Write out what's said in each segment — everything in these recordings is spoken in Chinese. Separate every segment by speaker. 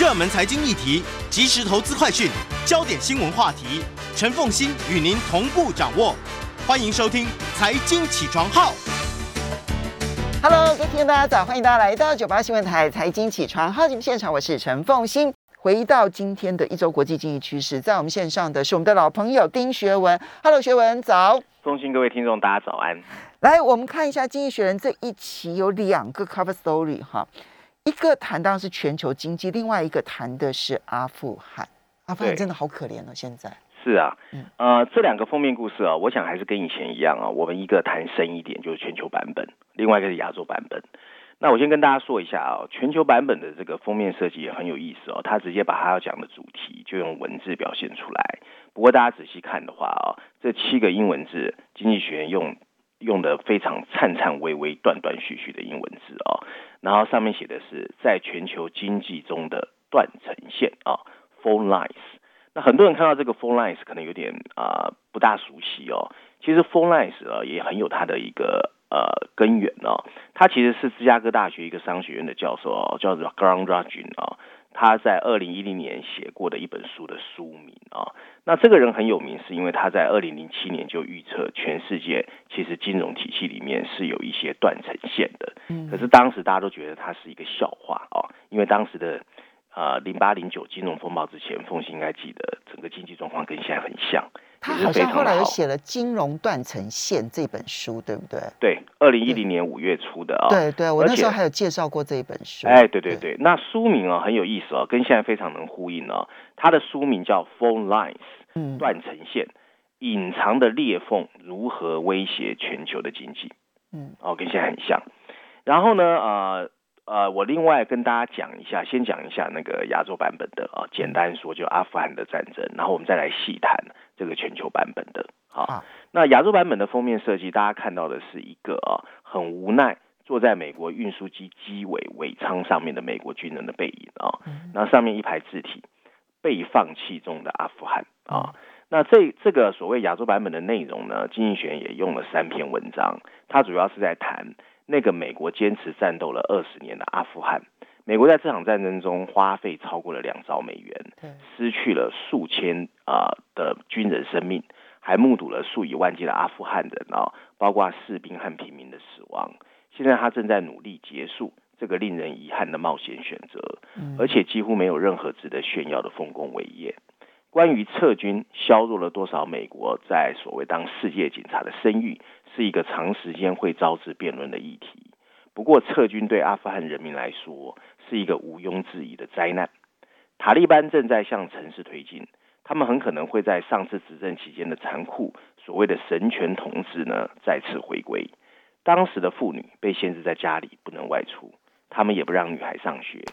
Speaker 1: 热门财经议题、即时投资快讯、焦点新闻话题，陈凤欣与您同步掌握。欢迎收听《财经起床号》。
Speaker 2: Hello，各位听众大家早，欢迎大家来到九八新闻台财经起床号节目现场，我是陈凤欣。回到今天的一周国际经济趋势，在我们线上的是我们的老朋友丁学文。Hello，学文早。
Speaker 3: 中心各位听众，大家早安。
Speaker 2: 来，我们看一下《经济学人》这一期有两个 cover story 哈，一个谈当然是全球经济，另外一个谈的是阿富汗。阿富汗真的好可怜哦，现在。
Speaker 3: 是啊
Speaker 2: 嗯，
Speaker 3: 呃，这两个封面故事啊，我想还是跟以前一样啊，我们一个谈深一点，就是全球版本，另外一个是亚洲版本。那我先跟大家说一下啊，全球版本的这个封面设计也很有意思哦，它直接把它要讲的主题就用文字表现出来。不过大家仔细看的话啊，这七个英文字，经济学人用用的非常颤颤巍巍、断断续续的英文字哦，然后上面写的是在全球经济中的断层线啊 （fault lines）。那很多人看到这个 fault lines 可能有点啊、不大熟悉哦。其实 fault lines 啊也很有它的一个呃根源哦。他其实是芝加哥大学一个商学院的教授哦，叫做 Grant Ragin 哦。他在二零一零年写过的一本书的书名啊、那这个人很有名，是因为他在二零零七年就预测全世界其实金融体系里面是有一些断层线的。
Speaker 2: 嗯。
Speaker 3: 可是当时大家都觉得他是一个笑话哦，因为当时的呃零八零九金融风暴之前，凤信应该记得整个经济状况跟现在很像，
Speaker 2: 他好像后来有写了《金融断层线》这本书，对不对？
Speaker 3: 对，二零一零年五月出的啊、
Speaker 2: 对对，我那时候
Speaker 3: 且
Speaker 2: 还有介绍过这一本书。
Speaker 3: 哎，对对对，那书名啊很有意思哦，跟现在非常能呼应哦。它的书名叫《Phone Lines》
Speaker 2: 嗯，
Speaker 3: 断层线，隐藏的裂缝如何威胁全球的经济？
Speaker 2: 嗯，
Speaker 3: 哦，跟现在很像。然后呢，呃呃，我另外跟大家讲一下，先讲一下那个亚洲版本的啊、简单说就阿富汗的战争，然后我们再来细谈这个全球版本的。好，
Speaker 2: 好
Speaker 3: 那亚洲版本的封面设计，大家看到的是一个啊很无奈坐在美国运输机机尾尾舱上面的美国军人的背影啊，
Speaker 2: 嗯
Speaker 3: 然后上面一排字体“被放弃中的阿富汗”啊。那这这个所谓亚洲版本的内容呢，经济学也用了三篇文章，他主要是在谈那个美国坚持战斗了二十年的阿富汗。美国在这场战争中花费超过了两兆美元，
Speaker 2: 对，
Speaker 3: 失去了数千啊、的军人生命，还目睹了数以万计的阿富汗人啊、包括士兵和平民的死亡。现在他正在努力结束这个令人遗憾的冒险选择，
Speaker 2: 嗯
Speaker 3: 而且几乎没有任何值得炫耀的丰功伟业。关于撤军削弱了多少美国在所谓当世界警察的声誉，是一个长时间会招致辩论的议题。不过，撤军对阿富汗人民来说是一个毋庸置疑的灾难。塔利班正在向城市推进，他们很可能会在上次执政期间的残酷所谓的神权统治呢再次回归。当时的妇女被限制在家里不能外出，他们也不让女孩上学，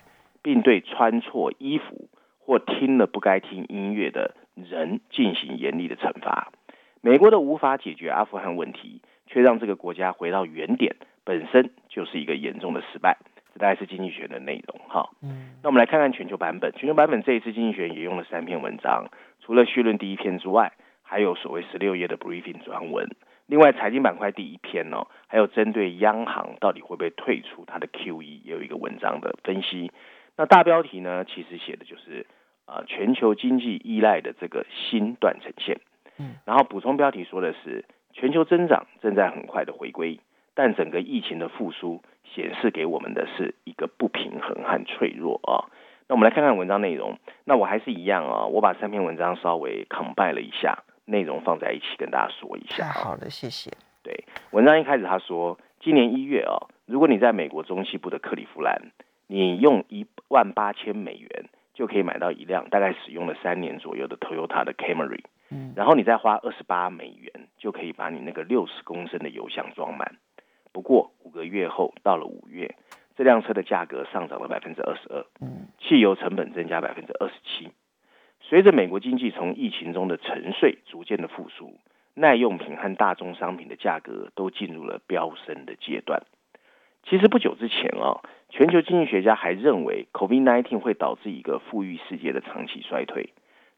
Speaker 3: 并对穿错衣服或听了不该听音乐的人进行严厉的惩罚。美国的无法解决阿富汗问题，却让这个国家回到原点，本身就是一个严重的失败。这大概是经济学的内容哈。
Speaker 2: 嗯
Speaker 3: 那我们来看看全球版本。全球版本这一次经济学也用了三篇文章，除了序论第一篇之外，还有所谓十六页的 briefing 专文。另外，财经板块第一篇呢、还有针对央行到底会不会退出它的 QE 也有一个文章的分析。那大标题呢，其实写的就是啊、呃全球经济依赖的这个新断层线。
Speaker 2: 嗯，
Speaker 3: 然后补充标题说的是全球增长正在很快的回归，但整个疫情的复苏显示给我们的是一个不平衡和脆弱啊。那我们来看看文章内容。那我还是一样啊，我把三篇文章稍微 combine 了一下，内容放在一起跟大家说一
Speaker 2: 太
Speaker 3: 下啊。
Speaker 2: 好的，谢谢。
Speaker 3: 对，文章一开始他说，今年一月啊，如果你在美国中西部的克利夫兰，你用一万八千美元就可以买到一辆大概使用了三年左右的 Toyota 的 Camry，
Speaker 2: 嗯
Speaker 3: 然后你再花二十八美元就可以把你那个六十公升的油箱装满。不过五个月后，到了五月，这辆车的价格上涨了百分之二十二，
Speaker 2: 嗯
Speaker 3: 汽油成本增加百分之二十七。随着美国经济从疫情中的沉睡逐渐的复苏，耐用品和大宗商品的价格都进入了飙升的阶段。其实不久之前啊，全球经济学家还认为 COVID-19 会导致一个富裕世界的长期衰退。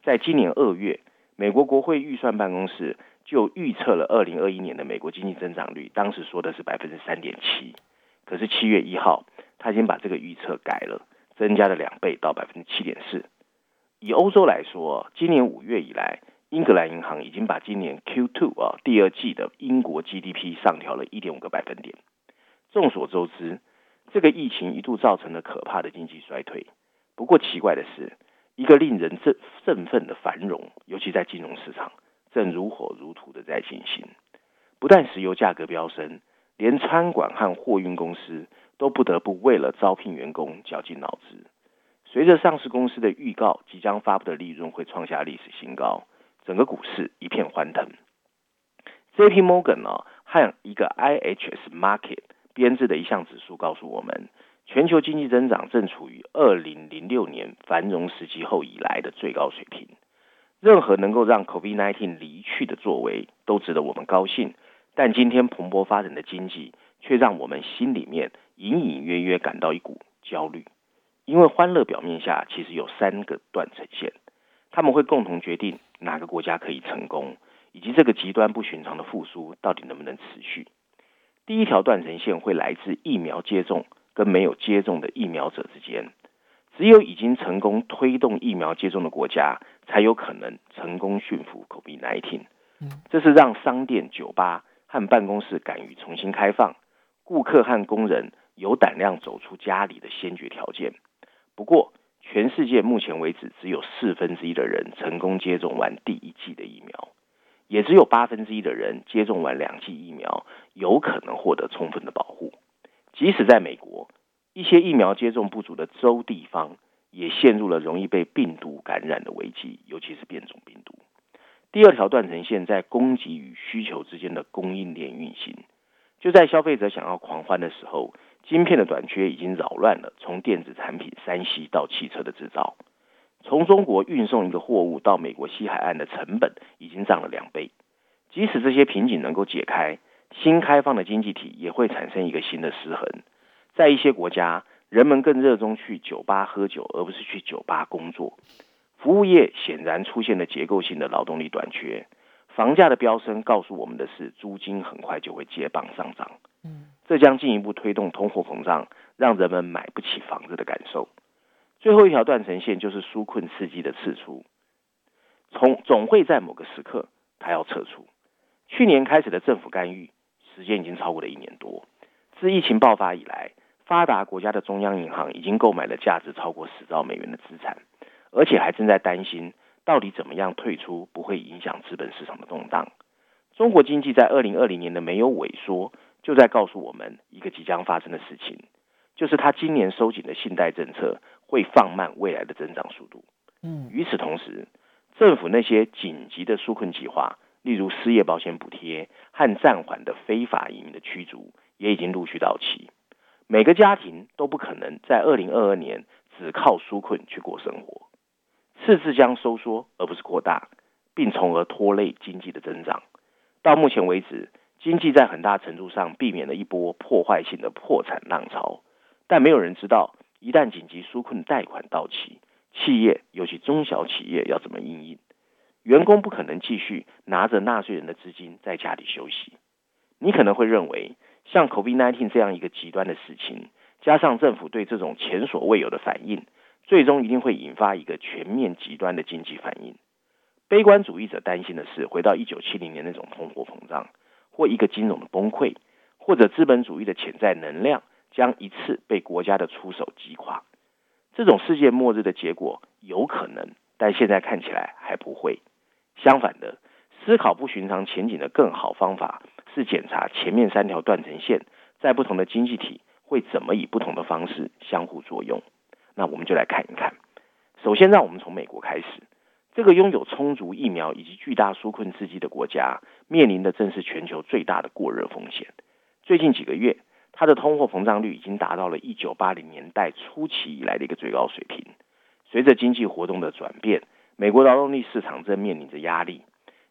Speaker 3: 在今年二月，美国国会预算办公室就预测了二零二一年的美国经济增长率，当时说的是百分之三点七，可是七月一号，他已经把这个预测改了，增加了两倍到百分之七点四。以欧洲来说，今年五月以来，英格兰银行已经把今年 Q2 啊第二季的英国 GDP 上调了一点五个百分点。众所周知，这个疫情一度造成了可怕的经济衰退。不过奇怪的是，一个令人振振奋的繁荣，尤其在金融市场，正如火如荼的在进行。不但石油价格飙升，连餐馆和货运公司都不得不为了招聘员工绞尽脑汁。随着上市公司的预告，即将发布的利润会创下历史新高，整个股市一片欢腾。J.P. Morgan 呢和一个 IHS Market 编制的一项指数告诉我们，全球经济增长正处于二零零六年繁荣时期后以来的最高水平。任何能够让 COVID-19 离去的作为，都值得我们高兴。但今天蓬勃发展的经济，却让我们心里面隐隐约约感到一股焦虑。因为欢乐表面下其实有三个断层线，他们会共同决定哪个国家可以成功，以及这个极端不寻常的复苏到底能不能持续。第一条断层线会来自疫苗接种跟没有接种的疫苗者之间，只有已经成功推动疫苗接种的国家，才有可能成功驯服 COVID-19。这是让商店、酒吧。和办公室敢于重新开放，顾客和工人有胆量走出家里的先决条件。不过，全世界目前为止只有四分之一的人成功接种完第一剂的疫苗，也只有八分之一的人接种完两剂疫苗有可能获得充分的保护。即使在美国，一些疫苗接种不足的州地方也陷入了容易被病毒感染的危机，尤其是变种病毒。第二条断层线在供给与需求之间的供应链运行，就在消费者想要狂欢的时候，晶片的短缺已经扰乱了从电子产品、三 C 到汽车的制造。从中国运送一个货物到美国西海岸的成本已经涨了两倍。即使这些瓶颈能够解开，新开放的经济体也会产生一个新的失衡。在一些国家，人们更热衷去酒吧喝酒，而不是去酒吧工作。服务业显然出现了结构性的劳动力短缺，房价的飙升告诉我们的是，租金很快就会接棒上涨。嗯，这将进一步推动通货膨胀，让人们买不起房子的感受。最后一条断层线就是纾困刺激的刺出，从总会在某个时刻，它要撤出。去年开始的政府干预，时间已经超过了一年多。自疫情爆发以来，发达国家的中央银行已经购买了价值超过十兆美元的资产。而且还正在担心，到底怎么样退出不会影响资本市场的动荡。中国经济在二零二零年的没有萎缩，就在告诉我们一个即将发生的事情，就是它今年收紧的信贷政策会放慢未来的增长速度。嗯，与此同时，政府那些紧急的纾困计划，例如失业保险补贴和暂缓的非法移民的驱逐，也已经陆续到期。每个家庭都不可能在二零二二年只靠纾困去过生活。赤字将收缩，而不是扩大，并从而拖累经济的增长。到目前为止，经济在很大程度上避免了一波破坏性的破产浪潮。但没有人知道，一旦紧急纾困贷款到期，企业尤其中小企业要怎么应应？员工不可能继续拿着纳税人的资金在家里休息。你可能会认为，像 COVID-19 这样一个极端的事情，加上政府对这种前所未有的反应。最终一定会引发一个全面极端的经济反应。悲观主义者担心的是，回到一九七零年那种通货膨胀，或一个金融的崩溃，或者资本主义的潜在能量将一次被国家的出手击垮。这种世界末日的结果有可能，但现在看起来还不会。相反的，思考不寻常前景的更好方法是检查前面三条断层线在不同的经济体会怎么以不同的方式相互作用。那我们就来看一看。首先，让我们从美国开始。这个拥有充足疫苗以及巨大纾困刺激的国家，面临的正是全球最大的过热风险。最近几个月，它的通货膨胀率已经达到了一九八零年代初期以来的一个最高水平。随着经济活动的转变，美国劳动力市场正面临着压力。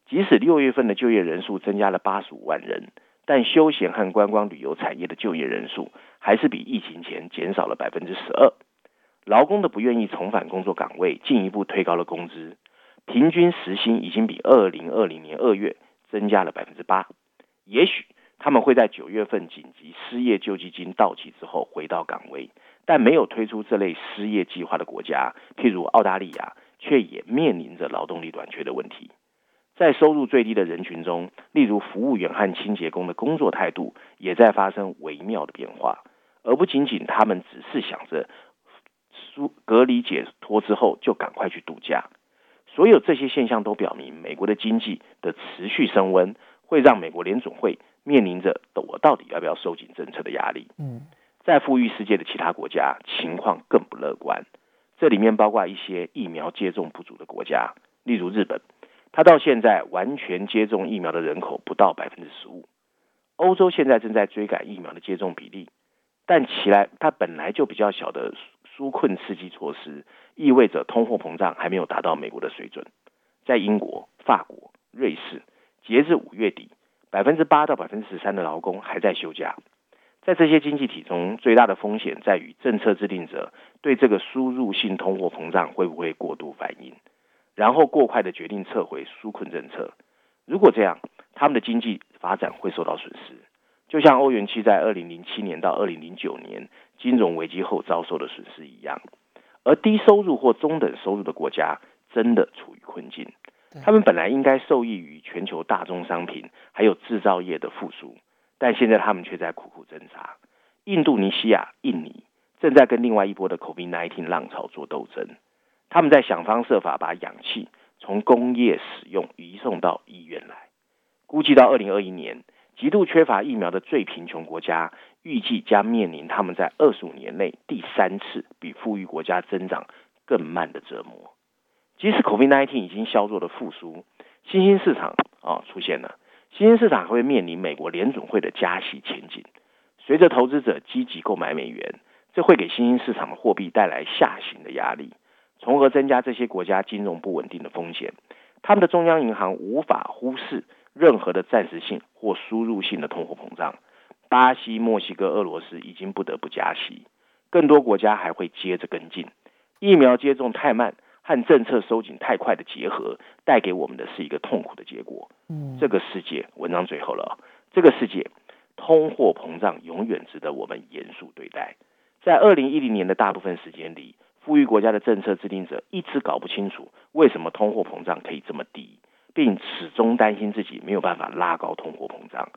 Speaker 3: 即使六月份的就业人数增加了八十五万人，但休闲和观光旅游产业的就业人数还是比疫情前减少了百分之十二。劳工的不愿意重返工作岗位，进一步推高了工资。平均时薪已经比二零二零年二月增加了百分之八。也许他们会在九月份紧急失业救济金到期之后回到岗位，但没有推出这类失业计划的国家，譬如澳大利亚，却也面临着劳动力短缺的问题。在收入最低的人群中，例如服务员和清洁工的工作态度也在发生微妙的变化，而不仅仅他们只是想着疏隔离解脱之后就赶快去度假。所有这些现象都表明，美国的经济的持续升温会让美国联总会面临着我到底要不要收紧政策的压力。
Speaker 2: 嗯，
Speaker 3: 在富裕世界的其他国家，情况更不乐观。这里面包括一些疫苗接种不足的国家，例如日本。它到现在完全接种疫苗的人口不到百分之十五。欧洲现在正在追赶疫苗的接种比例，但起来它本来就比较小的纾困刺激措施，意味着通货膨胀还没有达到美国的水准。在英国、法国、瑞士，截至五月底，百分之八到百分之十三的劳工还在休假。在这些经济体中，最大的风险在于政策制定者对这个输入性通货膨胀会不会过度反应。然后过快的决定撤回纾困政策，如果这样，他们的经济发展会受到损失，就像欧元区在二零零七年到二零零九年金融危机后遭受的损失一样。而低收入或中等收入的国家真的处于困境，他们本来应该受益于全球大宗商品还有制造业的复苏，但现在他们却在苦苦挣扎。印度尼西亚、印尼正在跟另外一波的 COVID-19 浪潮做斗争。他们在想方设法把氧气从工业使用移送到医院来。估计到二零二一年，极度缺乏疫苗的最贫穷国家预计将面临他们在二十五年内第三次比富裕国家增长更慢的折磨。即使 COVID-19 已经削弱了复苏，新兴市场啊出现了，新兴市场还会面临美国联准会的加息前景。随着投资者积极购买美元，这会给新兴市场的货币带来下行的压力。从而增加这些国家金融不稳定的风险。他们的中央银行无法忽视任何的暂时性或输入性的通货膨胀。巴西、墨西哥、俄罗斯已经不得不加息，更多国家还会接着跟进。疫苗接种太慢和政策收紧太快的结合，带给我们的是一个痛苦的结果。
Speaker 2: 嗯，
Speaker 3: 这个世界，文章最后了。这个世界，通货膨胀永远值得我们严肃对待。在二零一零年的大部分时间里。富裕国家的政策制定者一直搞不清楚为什么通货膨胀可以这么低，并始终担心自己没有办法拉高通货膨胀。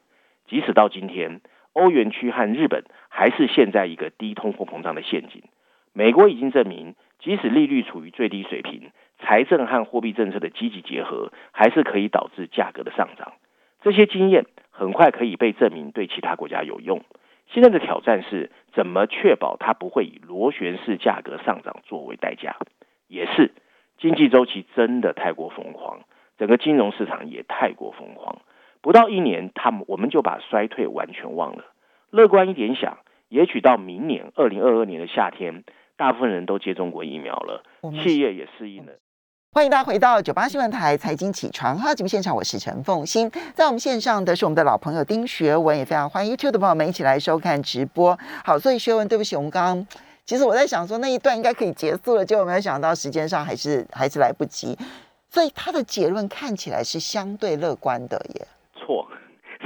Speaker 3: 即使到今天，欧元区和日本还是陷在一个低通货膨胀的陷阱。美国已经证明，即使利率处于最低水平，财政和货币政策的积极结合还是可以导致价格的上涨。这些经验很快可以被证明对其他国家有用。现在的挑战是怎么确保它不会以螺旋式价格上涨作为代价？也是经济周期真的太过疯狂，整个金融市场也太过疯狂。不到一年，他们我们就把衰退完全忘了。乐观一点想，也许到明年二零二二年的夏天，大部分人都接种过疫苗了，企业也适应了。
Speaker 2: 欢迎大家回到九八新闻台财经起床哈节目现场，我是陈凤欣，在我们线上的是我们的老朋友丁学文，也非常欢迎 YouTube 的朋友们一起来收看直播。好，所以学文，对不起，我们刚刚其实我在想说那一段应该可以结束了，结果没有想到时间上还是还是来不及，所以他的结论看起来是相对乐观的耶。
Speaker 3: 错，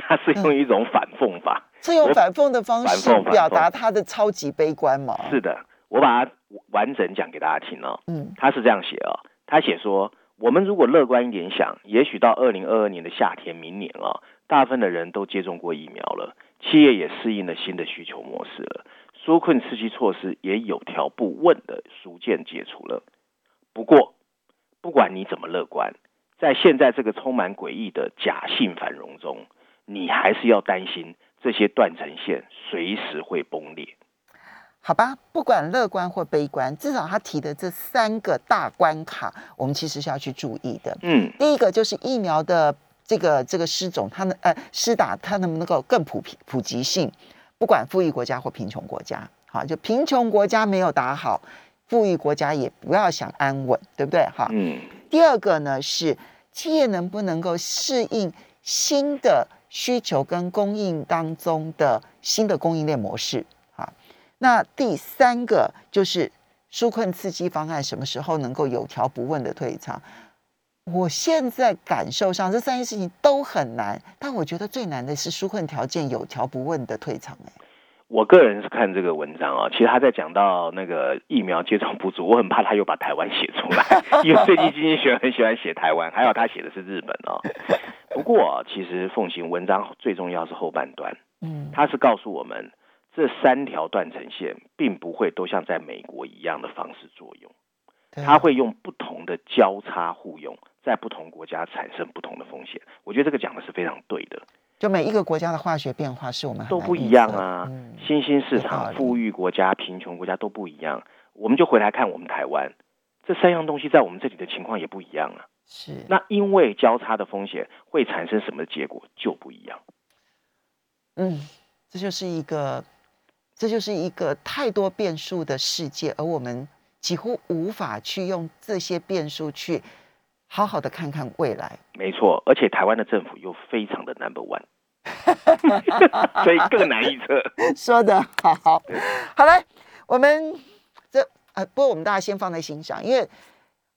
Speaker 3: 他是用一种反讽法，
Speaker 2: 是用反讽的方式表达他的超级悲观吗？
Speaker 3: 是的，我把它完整讲给大家听哦。嗯，他是这样写哦。他写说，我们如果乐观一点想，也许到二零二二年的夏天，明年啊，大部分的人都接种过疫苗了，企业也适应了新的需求模式了，纾困刺激措施也有条不紊的逐渐解除了。不过，不管你怎么乐观，在现在这个充满诡异的假性繁荣中，你还是要担心这些断层线随时会崩裂。
Speaker 2: 好吧，不管乐观或悲观，至少他提的这三个大关卡，我们其实是要去注意的。
Speaker 3: 嗯，
Speaker 2: 第一个就是疫苗的这个这个施种，它能呃施打，它能不能够更普普普及性？不管富裕国家或贫穷国家，好，就贫穷国家没有打好，富裕国家也不要想安稳，对不对？哈，
Speaker 3: 嗯。
Speaker 2: 第二个呢是企业能不能够适应新的需求跟供应当中的新的供应链模式？那第三个就是纾困刺激方案什么时候能够有条不紊的退场？我现在感受上这三件事情都很难，但我觉得最难的是纾困条件有条不紊的退场。哎，
Speaker 3: 我个人是看这个文章啊，其实他在讲到那个疫苗接种不足，我很怕他又把台湾写出来，因为最近经济学很喜欢写台湾，还有他写的是日本哦。不过其实奉行文章最重要是后半段，嗯，他是告诉我们这三条断层线并不会都像在美国一样的方式作用，它会用不同的交叉互用，在不同国家产生不同的风险。我觉得这个讲的是非常对的。
Speaker 2: 就每一个国家的化学变化是我们
Speaker 3: 都不一样啊，新兴市场、富裕国家、贫穷国家都不一样。我们就回来看我们台湾，这三样东西在我们这里的情况也不一样啊。
Speaker 2: 是，
Speaker 3: 那因为交叉的风险会产生什么结果就不一样。
Speaker 2: 嗯，这就是一个，这就是一个太多变数的世界，而我们几乎无法去用这些变数去。好好的看看未来，
Speaker 3: 没错，而且台湾的政府又非常的 number one，所以更难预测。
Speaker 2: 说的好，好来，我们这呃，不过我们大家先放在心上，因为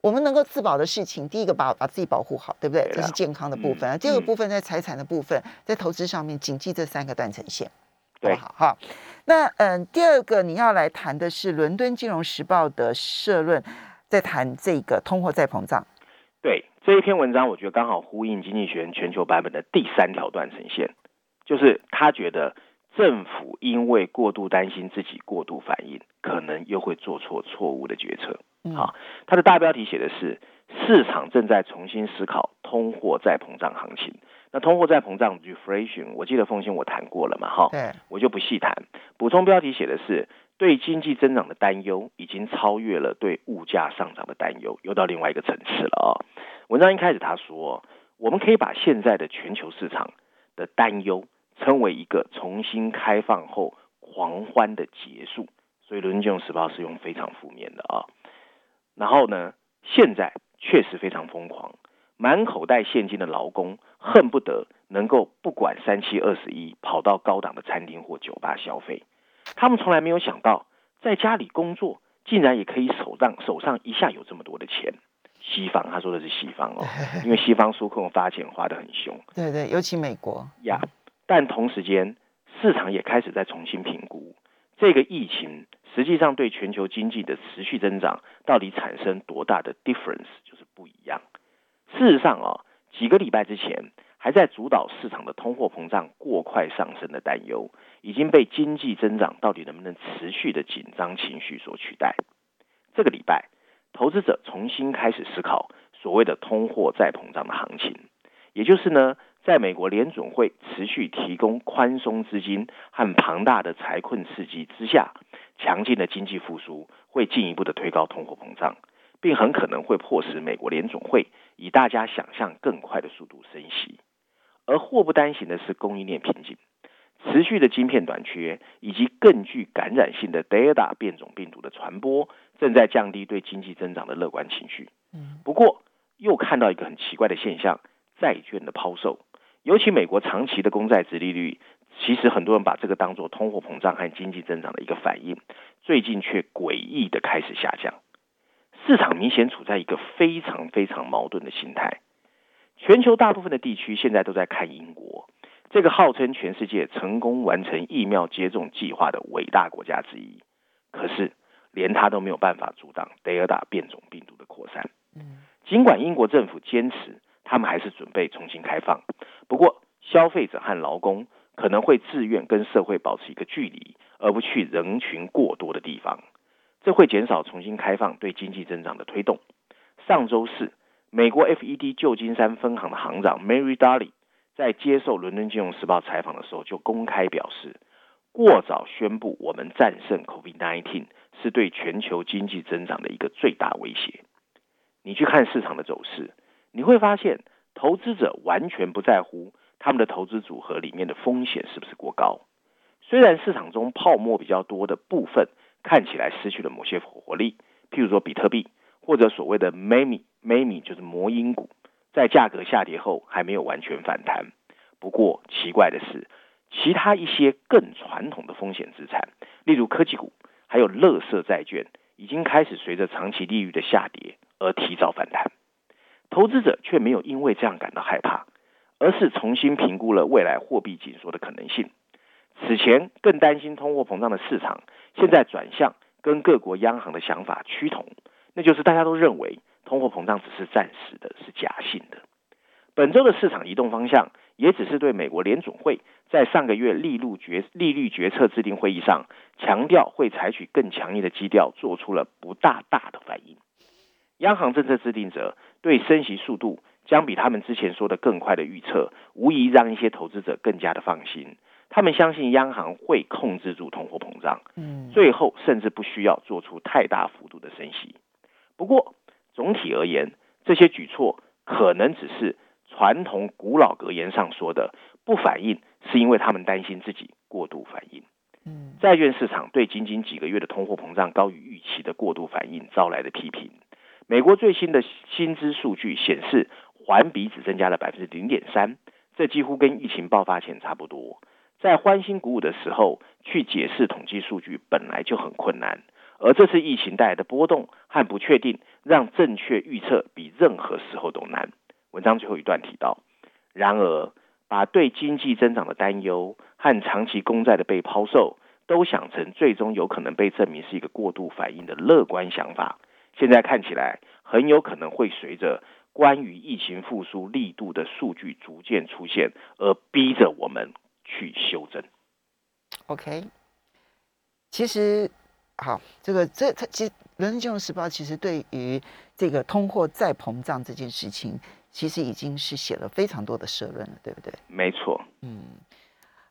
Speaker 2: 我们能够自保的事情，第一个把把自己保护好，对不对？这是健康的部分。第二个部分在财产的部分，在投资上面，谨记这三个断层线，
Speaker 3: 对，
Speaker 2: 好哈。那嗯，第二个你要来谈的是《伦敦金融时报》的社论，在谈这个通货再膨胀。
Speaker 3: 对这一篇文章，我觉得刚好呼应《经济学人》全球版本的第三条段呈现，就是他觉得政府因为过度担心自己过度反应，可能又会做错错误的决策。好，他的大标题写的是市场正在重新思考通货再膨胀行情。那通货再膨胀 （reflation），我记得奉新我谈过了嘛？哈，
Speaker 2: 对，
Speaker 3: 我就不细谈。补充标题写的是。对经济增长的担忧已经超越了对物价上涨的担忧，又到另外一个层次了啊！文章一开始他说，我们可以把现在的全球市场的担忧称为一个重新开放后狂欢的结束，所以《伦敦金融时报》是用非常负面的啊。然后呢，现在确实非常疯狂，满口袋现金的劳工恨不得能够不管三七二十一，跑到高档的餐厅或酒吧消费。他们从来没有想到，在家里工作竟然也可以手上手上一下有这么多的钱。西方，他说的是西方哦，因为西方纾困发钱花的很凶。
Speaker 2: 对对，尤其美国
Speaker 3: 呀。但同时间，市场也开始在重新评估这个疫情实际上对全球经济的持续增长到底产生多大的 difference，就是不一样。事实上啊，几个礼拜之前。还在主导市场的通货膨胀过快上升的担忧，已经被经济增长到底能不能持续的紧张情绪所取代。这个礼拜，投资者重新开始思考所谓的通货再膨胀的行情，也就是呢，在美国联准会持续提供宽松资金和庞大的财困刺激之下，强劲的经济复苏会进一步的推高通货膨胀，并很可能会迫使美国联总会以大家想象更快的速度升息。而祸不单行的是供应链瓶颈，持续的晶片短缺以及更具感染性的 Delta 变种病毒的传播，正在降低对经济增长的乐观情绪。不过又看到一个很奇怪的现象：债券的抛售，尤其美国长期的公债殖利率，其实很多人把这个当做通货膨胀和经济增长的一个反应，最近却诡异的开始下降。市场明显处在一个非常非常矛盾的心态。全球大部分的地区现在都在看英国，这个号称全世界成功完成疫苗接种计划的伟大国家之一。可是，连他都没有办法阻挡德尔塔变种病毒的扩散。尽管英国政府坚持，他们还是准备重新开放。不过，消费者和劳工可能会自愿跟社会保持一个距离，而不去人群过多的地方。这会减少重新开放对经济增长的推动。上周四。美国 FED 旧金山分行的行长 Mary Daly 在接受《伦敦金融时报》采访的时候，就公开表示，过早宣布我们战胜 COVID-19 是对全球经济增长的一个最大威胁。你去看市场的走势，你会发现，投资者完全不在乎他们的投资组合里面的风险是不是过高。虽然市场中泡沫比较多的部分看起来失去了某些活力，譬如说比特币。或者所谓的 meme meme 就是魔音股，在价格下跌后还没有完全反弹。不过奇怪的是，其他一些更传统的风险资产，例如科技股，还有乐色债券，已经开始随着长期利率的下跌而提早反弹。投资者却没有因为这样感到害怕，而是重新评估了未来货币紧缩的可能性。此前更担心通货膨胀的市场，现在转向跟各国央行的想法趋同，那就是大家都认为通货膨胀只是暂时的，是假性的。本周的市场移动方向，也只是对美国联总会在上个月利率决利率决策制定会议上强调会采取更强硬的基调，做出了不大大的反应。央行政策制定者对升息速度将比他们之前说的更快的预测，无疑让一些投资者更加的放心。他们相信央行会控制住通货膨胀，嗯，最后甚至不需要做出太大幅度的升息。不过，总体而言，这些举措可能只是传统古老格言上说的不反应，是因为他们担心自己过度反应。嗯，债券市场对仅仅几个月的通货膨胀高于预期的过度反应招来的批评。美国最新的薪资数据显示，环比只增加了百分之零点三，这几乎跟疫情爆发前差不多。在欢欣鼓舞的时候去解释统计数据本来就很困难，而这次疫情带来的波动和不确定，让正确预测比任何时候都难。文章最后一段提到，然而把对经济增长的担忧和长期公债的被抛售，都想成最终有可能被证明是一个过度反应的乐观想法，现在看起来很有可能会随着关于疫情复苏力度的数据逐渐出现，而逼着我们。去修正
Speaker 2: ，OK。其实，好，这个这它其实《伦敦金融时报》其实对于这个通货再膨胀这件事情，其实已经是写了非常多的社论了，对不对？
Speaker 3: 没错。
Speaker 2: 嗯，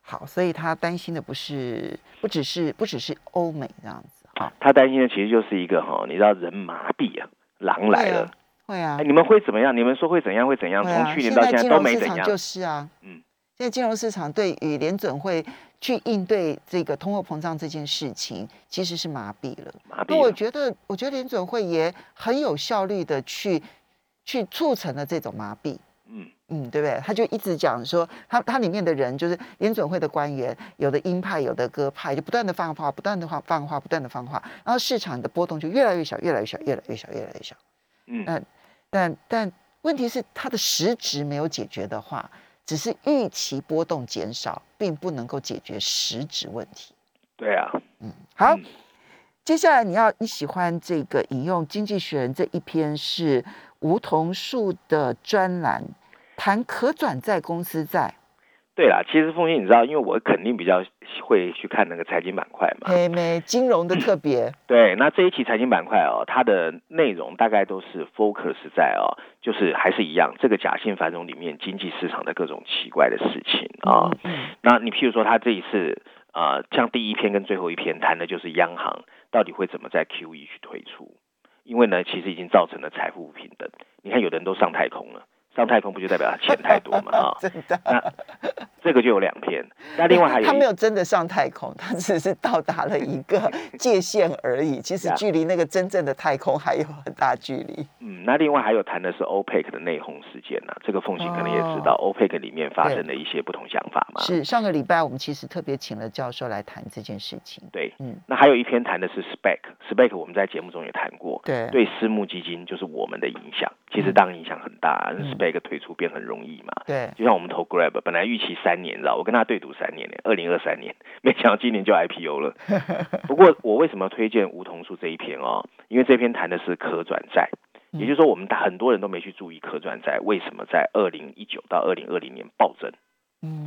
Speaker 2: 好，所以他担心的不是不只是不只是欧美这样子
Speaker 3: 啊，他担心的其实就是一个哈，你知道人麻痹啊，狼来了，
Speaker 2: 会啊，
Speaker 3: 你们会怎么样？你们说会怎样？会怎样？从去年到现在都没怎样，
Speaker 2: 就是啊，嗯。现在金融市场对于联准会去应对这个通货膨胀这件事情，其实是麻痹了。
Speaker 3: 那
Speaker 2: 我觉得，我觉得联准会也很有效率的去去促成了这种麻痹。嗯嗯，对不对？他就一直讲说，他他里面的人就是联准会的官员，有的鹰派，有的鸽派，就不断的放话，不断的放放话，不断的放话，然后市场的波动就越来越小，越来越小，越来越小，越来越小。嗯，但但但问题是，它的实质没有解决的话。只是预期波动减少，并不能够解决实质问题。
Speaker 3: 对啊，
Speaker 2: 嗯，好，接下来你要你喜欢这个引用《经济学人》这一篇是梧桐树的专栏，谈可转债公司债。
Speaker 3: 对啦，其实凤欣，你知道，因为我肯定比较会去看那个财经板块嘛，
Speaker 2: 嘿，没金融的特别。
Speaker 3: 对，那这一期财经板块哦，它的内容大概都是 focus 在哦，就是还是一样，这个假性繁荣里面经济市场的各种奇怪的事情啊。那你譬如说，他这一次啊，像第一篇跟最后一篇谈的就是央行到底会怎么在 QE 去推出，因为呢，其实已经造成了财富不平等。你看，有的人都上太空了。上太空不就代表他钱太多嘛？啊，
Speaker 2: 真的。
Speaker 3: 那这个就有两篇。那另外还有，
Speaker 2: 他没有真的上太空，他只是到达了一个 界限而已。其实距离那个真正的太空还有很大距离。
Speaker 3: 嗯，那另外还有谈的是 OPEC 的内讧事件呢。这个凤行可能也知道，OPEC 里面发生的一些不同想法嘛。
Speaker 2: 是上个礼拜我们其实特别请了教授来谈这件事情。
Speaker 3: 对，嗯。那还有一篇谈的是 SPAC，SPAC 我们在节目中也谈过。
Speaker 2: 对，
Speaker 3: 对私募基金就是我们的影响，其实当然影响很大。SPAC 一个退出变很容易嘛？
Speaker 2: 对，
Speaker 3: 就像我们投 Grab，本来预期三年，知道我跟他对赌三年呢，二零二三年，没想到今年就 IPO 了。不过我为什么推荐梧桐树这一篇哦？因为这篇谈的是可转债，也就是说我们很多人都没去注意可转债为什么在二零一九到二零二零年暴增。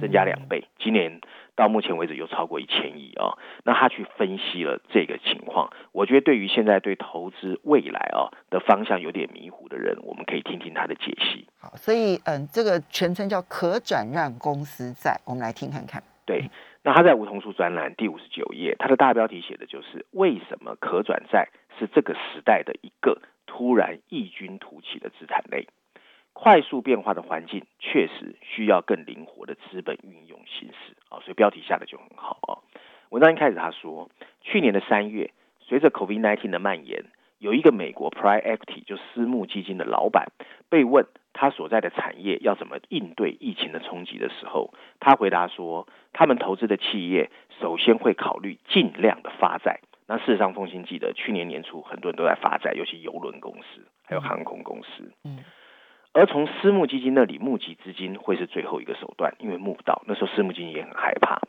Speaker 3: 增加两倍，今年到目前为止又超过一千亿啊！那他去分析了这个情况，我觉得对于现在对投资未来啊的方向有点迷糊的人，我们可以听听他的解析。
Speaker 2: 所以嗯，这个全称叫可转让公司债，我们来听看看。
Speaker 3: 对，那他在梧桐树专栏第五十九页，他的大标题写的就是为什么可转债是这个时代的一个突然异军突起的资产类。快速变化的环境确实需要更灵活的资本运用形式啊，所以标题下的就很好啊。文章一开始他说，去年的三月，随着 COVID-19 的蔓延，有一个美国 Private Equity 就私募基金的老板被问他所在的产业要怎么应对疫情的冲击的时候，他回答说，他们投资的企业首先会考虑尽量的发债。那事实上，奉新记得去年年初很多人都在发债，尤其邮轮公司还有航空公司，嗯。而从私募基金那里募集资金会是最后一个手段，因为募不到，那时候私募基金也很害怕。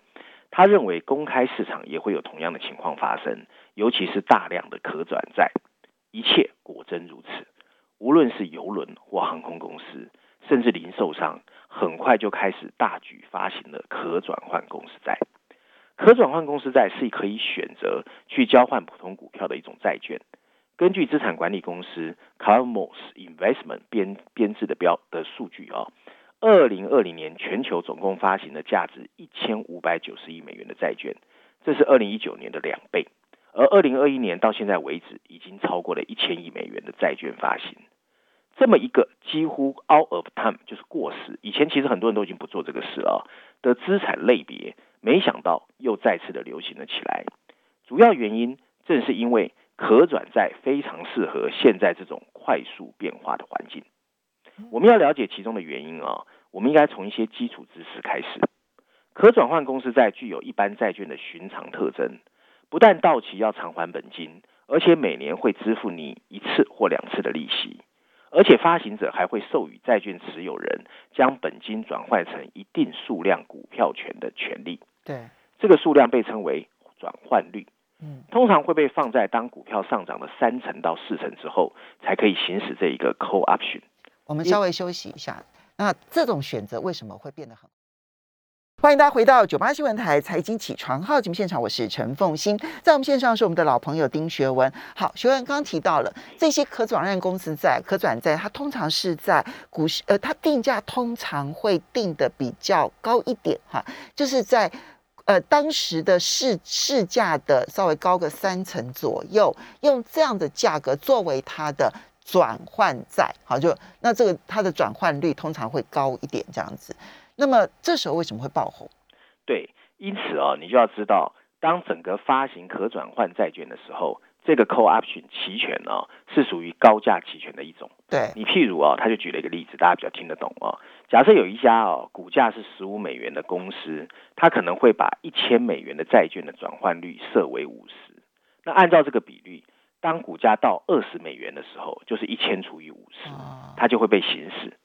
Speaker 3: 他认为公开市场也会有同样的情况发生，尤其是大量的可转债。一切果真如此，无论是邮轮或航空公司，甚至零售商，很快就开始大举发行了可转换公司债。可转换公司债是可以选择去交换普通股票的一种债券。根据资产管理公司 Carmos Investment 编编制的标的数据啊，二零二零年全球总共发行了价值一千五百九十亿美元的债券，这是二零一九年的两倍。而二零二一年到现在为止，已经超过了一千亿美元的债券发行。这么一个几乎 out of time 就是过时，以前其实很多人都已经不做这个事了的资产类别，没想到又再次的流行了起来。主要原因正是因为可转债非常适合现在这种快速变化的环境。我们要了解其中的原因啊，我们应该从一些基础知识开始。可转换公司债具有一般债券的寻常特征，不但到期要偿还本金，而且每年会支付你一次或两次的利息。而且发行者还会授予债券持有人将本金转换成一定数量股票权的权利。
Speaker 2: 对，
Speaker 3: 这个数量被称为转换率。嗯，通常会被放在当股票上涨了三成到四成之后，才可以行使这一个 call option。
Speaker 2: 我们稍微休息一下。那这种选择为什么会变得很？欢迎大家回到九八新闻台财经起床号节目现场，我是陈凤欣，在我们线上是我们的老朋友丁学文。好，学文刚提到了这些可转让公司在可转债，它通常是在股市，呃，它定价通常会定的比较高一点哈，就是在呃当时的市市价的稍微高个三成左右，用这样的价格作为它的转换债，好，就那这个它的转换率通常会高一点这样子。那么这时候为什么会爆红？
Speaker 3: 对，因此哦，你就要知道，当整个发行可转换债券的时候，这个 call option 期权呢是属于高价期权的一种。
Speaker 2: 对
Speaker 3: 你譬如哦，他就举了一个例子，大家比较听得懂哦。假设有一家哦，股价是十五美元的公司，它可能会把一千美元的债券的转换率设为五十。那按照这个比率，当股价到二十美元的时候，就是一千除以五十，它就会被行使。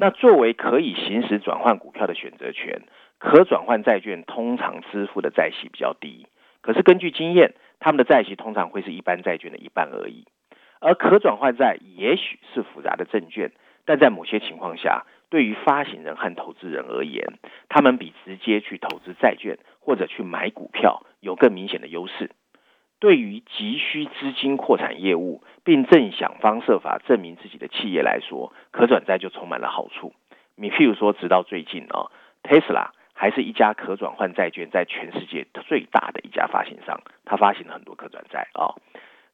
Speaker 3: 那作为可以行使转换股票的选择权，可转换债券通常支付的债息比较低。可是根据经验，他们的债息通常会是一般债券的一半而已。而可转换债也许是复杂的证券，但在某些情况下，对于发行人和投资人而言，他们比直接去投资债券或者去买股票有更明显的优势。对于急需资金扩产业务，并正想方设法证明自己的企业来说，可转债就充满了好处。你譬如说，直到最近啊，Tesla 还是一家可转换债券在全世界最大的一家发行商，它发行了很多可转债啊。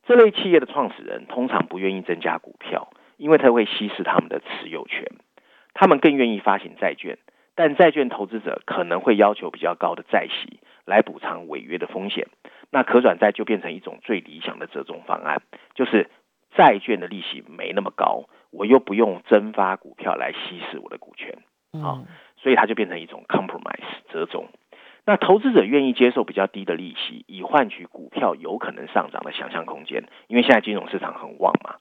Speaker 3: 这类企业的创始人通常不愿意增加股票，因为它会稀释他们的持有权。他们更愿意发行债券，但债券投资者可能会要求比较高的债息来补偿违约的风险。那可转债就变成一种最理想的折中方案，就是债券的利息没那么高，我又不用增发股票来稀释我的股权，啊，所以它就变成一种 compromise 折中。那投资者愿意接受比较低的利息，以换取股票有可能上涨的想象空间，因为现在金融市场很旺嘛。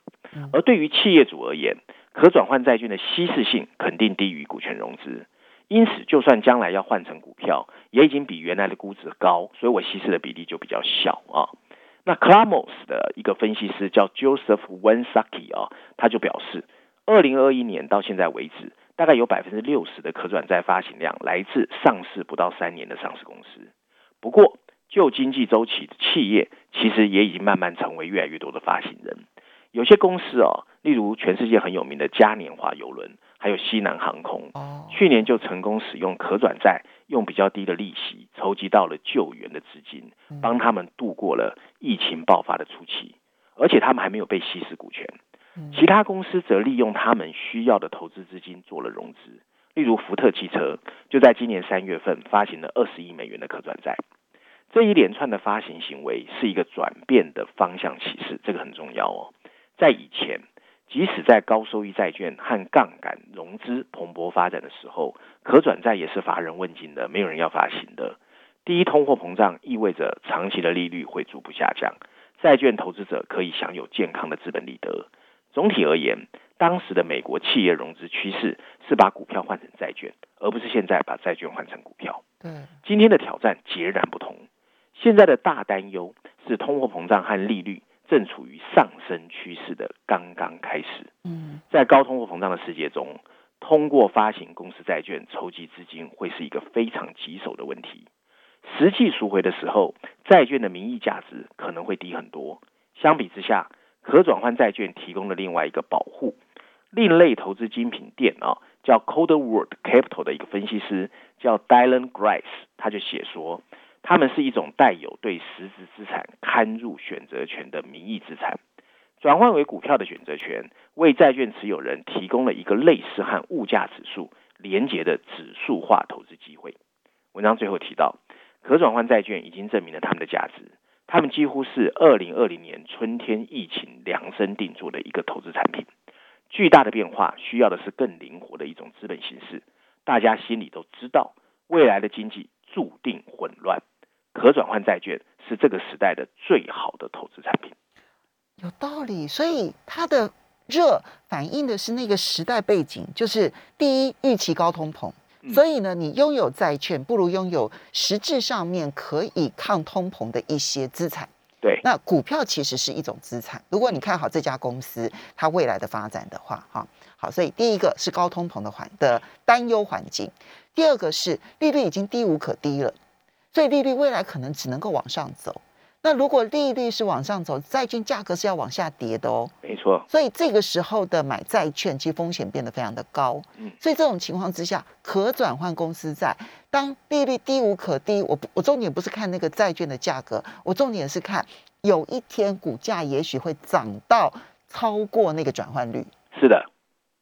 Speaker 3: 而对于企业主而言，可转换债券的稀释性肯定低于股权融资。因此，就算将来要换成股票，也已经比原来的估值高，所以我稀释的比例就比较小啊。那 Clamos 的一个分析师叫 Joseph Wensaki 啊，他就表示，二零二一年到现在为止，大概有百分之六十的可转债发行量来自上市不到三年的上市公司。不过，旧经济周期的，企业其实也已经慢慢成为越来越多的发行人。有些公司啊，例如全世界很有名的嘉年华邮轮。还有西南航空，去年就成功使用可转债，用比较低的利息筹集到了救援的资金，帮他们度过了疫情爆发的初期，而且他们还没有被稀释股权。其他公司则利用他们需要的投资资金做了融资，例如福特汽车就在今年三月份发行了二十亿美元的可转债。这一连串的发行行为是一个转变的方向启示，这个很重要哦。在以前。即使在高收益债券和杠杆融资蓬勃发展的时候，可转债也是乏人问津的，没有人要发行的。第一，通货膨胀意味着长期的利率会逐步下降，债券投资者可以享有健康的资本利得。总体而言，当时的美国企业融资趋势是把股票换成债券，而不是现在把债券换成股票。
Speaker 2: 对，
Speaker 3: 今天的挑战截然不同。现在的大担忧是通货膨胀和利率正处于上升趋势的刚刚开始。
Speaker 2: 嗯，
Speaker 3: 在高通货膨胀的世界中，通过发行公司债券筹集资金会是一个非常棘手的问题。实际赎回的时候，债券的名义价值可能会低很多。相比之下，可转换债券提供了另外一个保护。另类投资精品店啊，叫 Cold World Capital 的一个分析师叫 Dylan Grice，他就写说。他们是一种带有对实质资产刊入选择权的名义资产，转换为股票的选择权，为债券持有人提供了一个类似和物价指数连结的指数化投资机会。文章最后提到，可转换债券已经证明了他们的价值，他们几乎是二零二零年春天疫情量身定做的一个投资产品。巨大的变化需要的是更灵活的一种资本形式。大家心里都知道，未来的经济。注定混乱，可转换债券是这个时代的最好的投资产品。
Speaker 2: 有道理，所以它的热反映的是那个时代背景，就是第一预期高通膨，所以呢，你拥有债券不如拥有实质上面可以抗通膨的一些资产。
Speaker 3: 对，
Speaker 2: 那股票其实是一种资产。如果你看好这家公司它未来的发展的话，哈，好，所以第一个是高通膨的环的担忧环境。第二个是利率已经低无可低了，所以利率未来可能只能够往上走。那如果利率是往上走，债券价格是要往下跌的哦。
Speaker 3: 没错。
Speaker 2: 所以这个时候的买债券，其实风险变得非常的高。嗯。所以这种情况之下，可转换公司债，当利率低无可低，我我重点不是看那个债券的价格，我重点是看有一天股价也许会涨到超过那个转换率。
Speaker 3: 是的。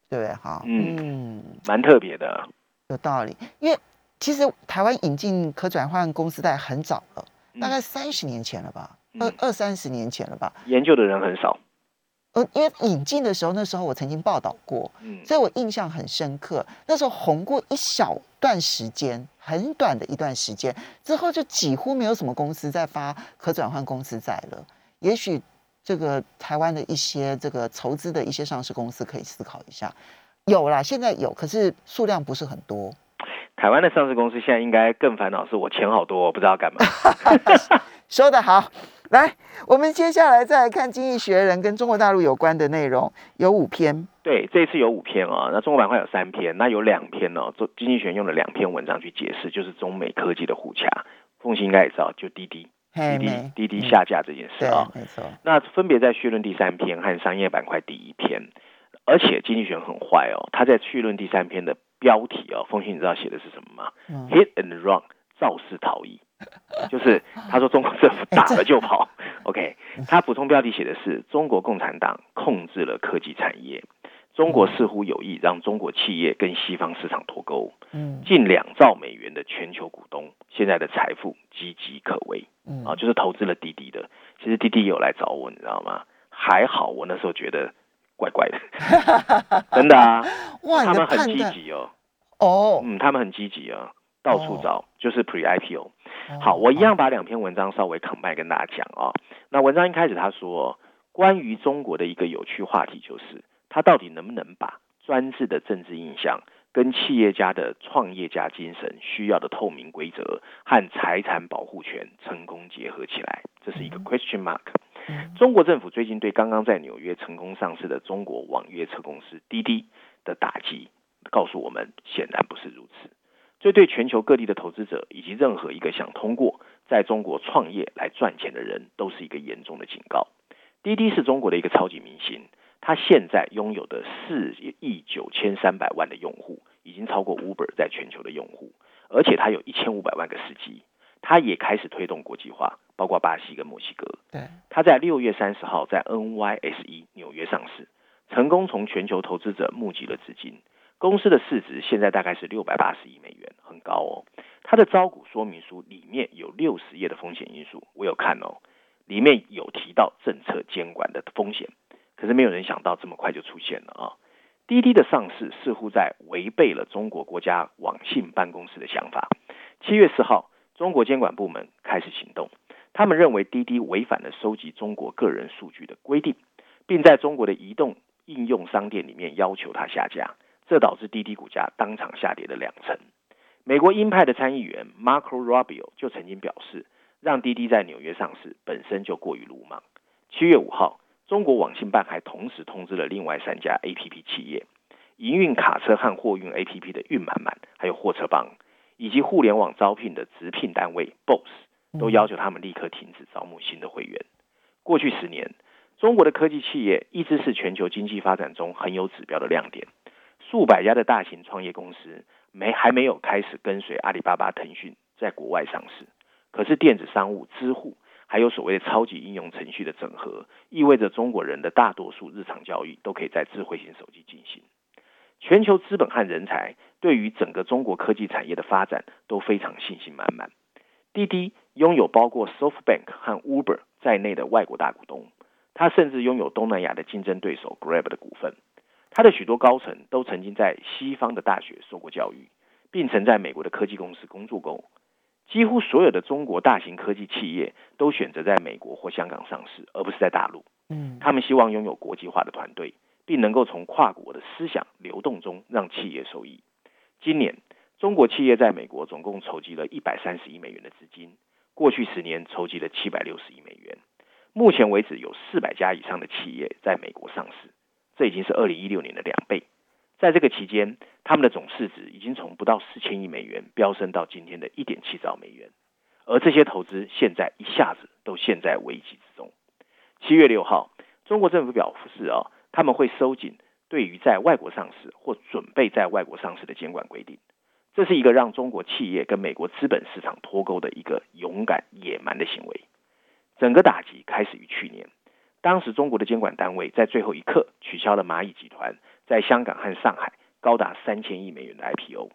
Speaker 2: 对不对？哈。
Speaker 3: 嗯。蛮特别的。
Speaker 2: 有道理，因为其实台湾引进可转换公司债很早了，大概三十年前了吧，二二三十年前了吧。
Speaker 3: 研究的人很少。
Speaker 2: 呃，因为引进的时候，那时候我曾经报道过，嗯所以我印象很深刻。那时候红过一小段时间，很短的一段时间之后，就几乎没有什么公司在发可转换公司债了。也许这个台湾的一些这个筹资的一些上市公司可以思考一下。有啦，现在有，可是数量不是很多。
Speaker 3: 台湾的上市公司现在应该更烦恼，是我钱好多，我不知道干嘛。
Speaker 2: 说的好，来，我们接下来再来看《经济学人》跟中国大陆有关的内容，有五篇。
Speaker 3: 对，这次有五篇啊，那中国板块有三篇，那有两篇呢，做经济学人用了两篇文章去解释，就是中美科技的互掐。凤鑫应该也知道，就滴滴、滴滴、滴滴下架这件事啊，
Speaker 2: 没错。
Speaker 3: 那分别在序论第三篇和商业板块第一篇。而且经济学很坏哦，他在序论第三篇的标题哦，风信你知道写的是什么吗？Hit and run，肇事逃逸，就是他说中国政府打了就跑。OK，他补充标题写的是中国共产党控制了科技产业，中国似乎有意让中国企业跟西方市场脱钩。嗯，近两兆美元的全球股东现在的财富岌岌可危。嗯，啊，就是投资了滴滴的，其实滴滴有来找我，你知道吗？还好我那时候觉得。怪怪的，真的啊！哇，他们很积极哦。哦，嗯，他们很积极啊，到处找，就是 pre IPO。好，我一样把两篇文章稍微 combine 跟大家讲啊。那文章一开始他说，关于中国的一个有趣话题就是，他到底能不能把专制的政治印象跟企业家的创业家精神需要的透明规则和财产保护权成功结合起来？这是一个 question mark。中国政府最近对刚刚在纽约成功上市的中国网约车公司滴滴的打击，告诉我们显然不是如此。这对全球各地的投资者以及任何一个想通过在中国创业来赚钱的人，都是一个严重的警告。滴滴是中国的一个超级明星，它现在拥有的四亿九千三百万的用户，已经超过 Uber 在全球的用户，而且它有一千五百万个司机。它也开始推动国际化，包括巴西跟墨西哥。
Speaker 2: 对，
Speaker 3: 它在六月三十号在 NYSE 纽约上市，成功从全球投资者募集了资金。公司的市值现在大概是六百八十亿美元，很高哦。它的招股说明书里面有六十页的风险因素，我有看哦，里面有提到政策监管的风险，可是没有人想到这么快就出现了啊。滴滴的上市似乎在违背了中国国家网信办公室的想法。七月四号。中国监管部门开始行动，他们认为滴滴违反了收集中国个人数据的规定，并在中国的移动应用商店里面要求它下架，这导致滴滴股价当场下跌了两成。美国鹰派的参议员 Marco Rubio 就曾经表示，让滴滴在纽约上市本身就过于鲁莽。七月五号，中国网信办还同时通知了另外三家 APP 企业，营运卡车和货运 APP 的运满满，还有货车帮，以及互联网招聘的直聘单位 Boss，都要求他们立刻停止招募新的会员。过去十年，中国的科技企业一直是全球经济发展中很有指标的亮点，数百家的大型创业公司没还没有开始跟随阿里巴巴、腾讯在国外上市，可是电子商务、支付。还有所谓的超级应用程序的整合，意味着中国人的大多数日常交易都可以在智慧型手机进行。全球资本和人才对于整个中国科技产业的发展都非常信心满满。滴滴拥有包括 SoftBank 和 Uber 在内的外国大股东，它甚至拥有东南亚的竞争对手 Grab 的股份。它的许多高层都曾经在西方的大学受过教育，并曾在美国的科技公司工作过。几乎所有的中国大型科技企业都选择在美国或香港上市，而不是在大陆。嗯，他们希望拥有国际化的团队，并能够从跨国的思想流动中让企业受益。今年，中国企业在美国总共筹集了一百三十亿美元的资金，过去十年筹集了七百六十亿美元。目前为止，有四百家以上的企业在美国上市，这已经是二零一六年的两倍。在这个期间，他们的总市值已经从不到四千亿美元飙升到今天的一点七兆美元，而这些投资现在一下子都陷在危机之中。七月六号，中国政府表示啊，他们会收紧对于在外国上市或准备在外国上市的监管规定。这是一个让中国企业跟美国资本市场脱钩的一个勇敢野蛮的行为。整个打击开始于去年，当时中国的监管单位在最后一刻取消了蚂蚁集团。在香港和上海高达三千亿美元的 IPO，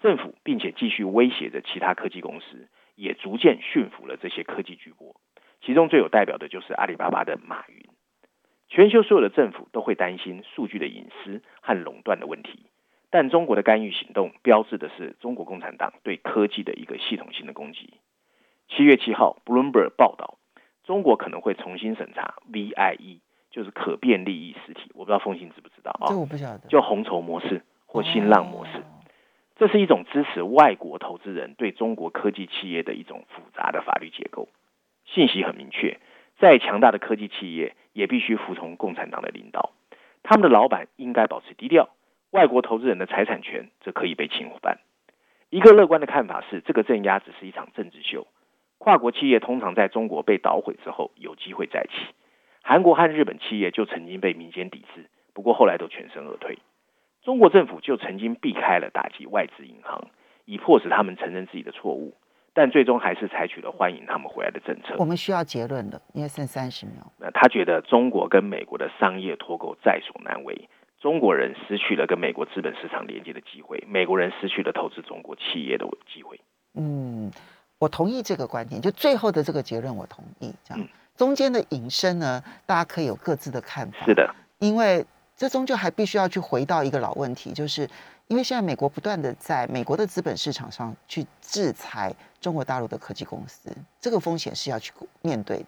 Speaker 3: 政府并且继续威胁着其他科技公司，也逐渐驯服了这些科技巨擘。其中最有代表的就是阿里巴巴的马云。全球所有的政府都会担心数据的隐私和垄断的问题，但中国的干预行动标志的是中国共产党对科技的一个系统性的攻击。七月七号，Bloomberg 报道，中国可能会重新审查 VIE。就是可变利益实体，我不知道凤信知不知道啊？
Speaker 2: 这我不晓得。
Speaker 3: 就红筹模式或新浪模式，这是一种支持外国投资人对中国科技企业的一种复杂的法律结构。信息很明确，再强大的科技企业也必须服从共产党的领导，他们的老板应该保持低调，外国投资人的财产权则可以被侵犯。一个乐观的看法是，这个镇压只是一场政治秀，跨国企业通常在中国被捣毁之后有机会再起。韩国和日本企业就曾经被民间抵制，不过后来都全身而退。中国政府就曾经避开了打击外资银行，以迫使他们承认自己的错误，但最终还是采取了欢迎他们回来的政策。
Speaker 2: 我们需要结论了，因为剩三十秒。
Speaker 3: 那他觉得中国跟美国的商业脱钩在所难为，中国人失去了跟美国资本市场连接的机会，美国人失去了投资中国企业的机会。
Speaker 2: 嗯，我同意这个观点，就最后的这个结论，我同意这样。中间的引申呢，大家可以有各自的看法。
Speaker 3: 是的，
Speaker 2: 因为这终究还必须要去回到一个老问题，就是因为现在美国不断的在美国的资本市场上去制裁中国大陆的科技公司，这个风险是要去面对的。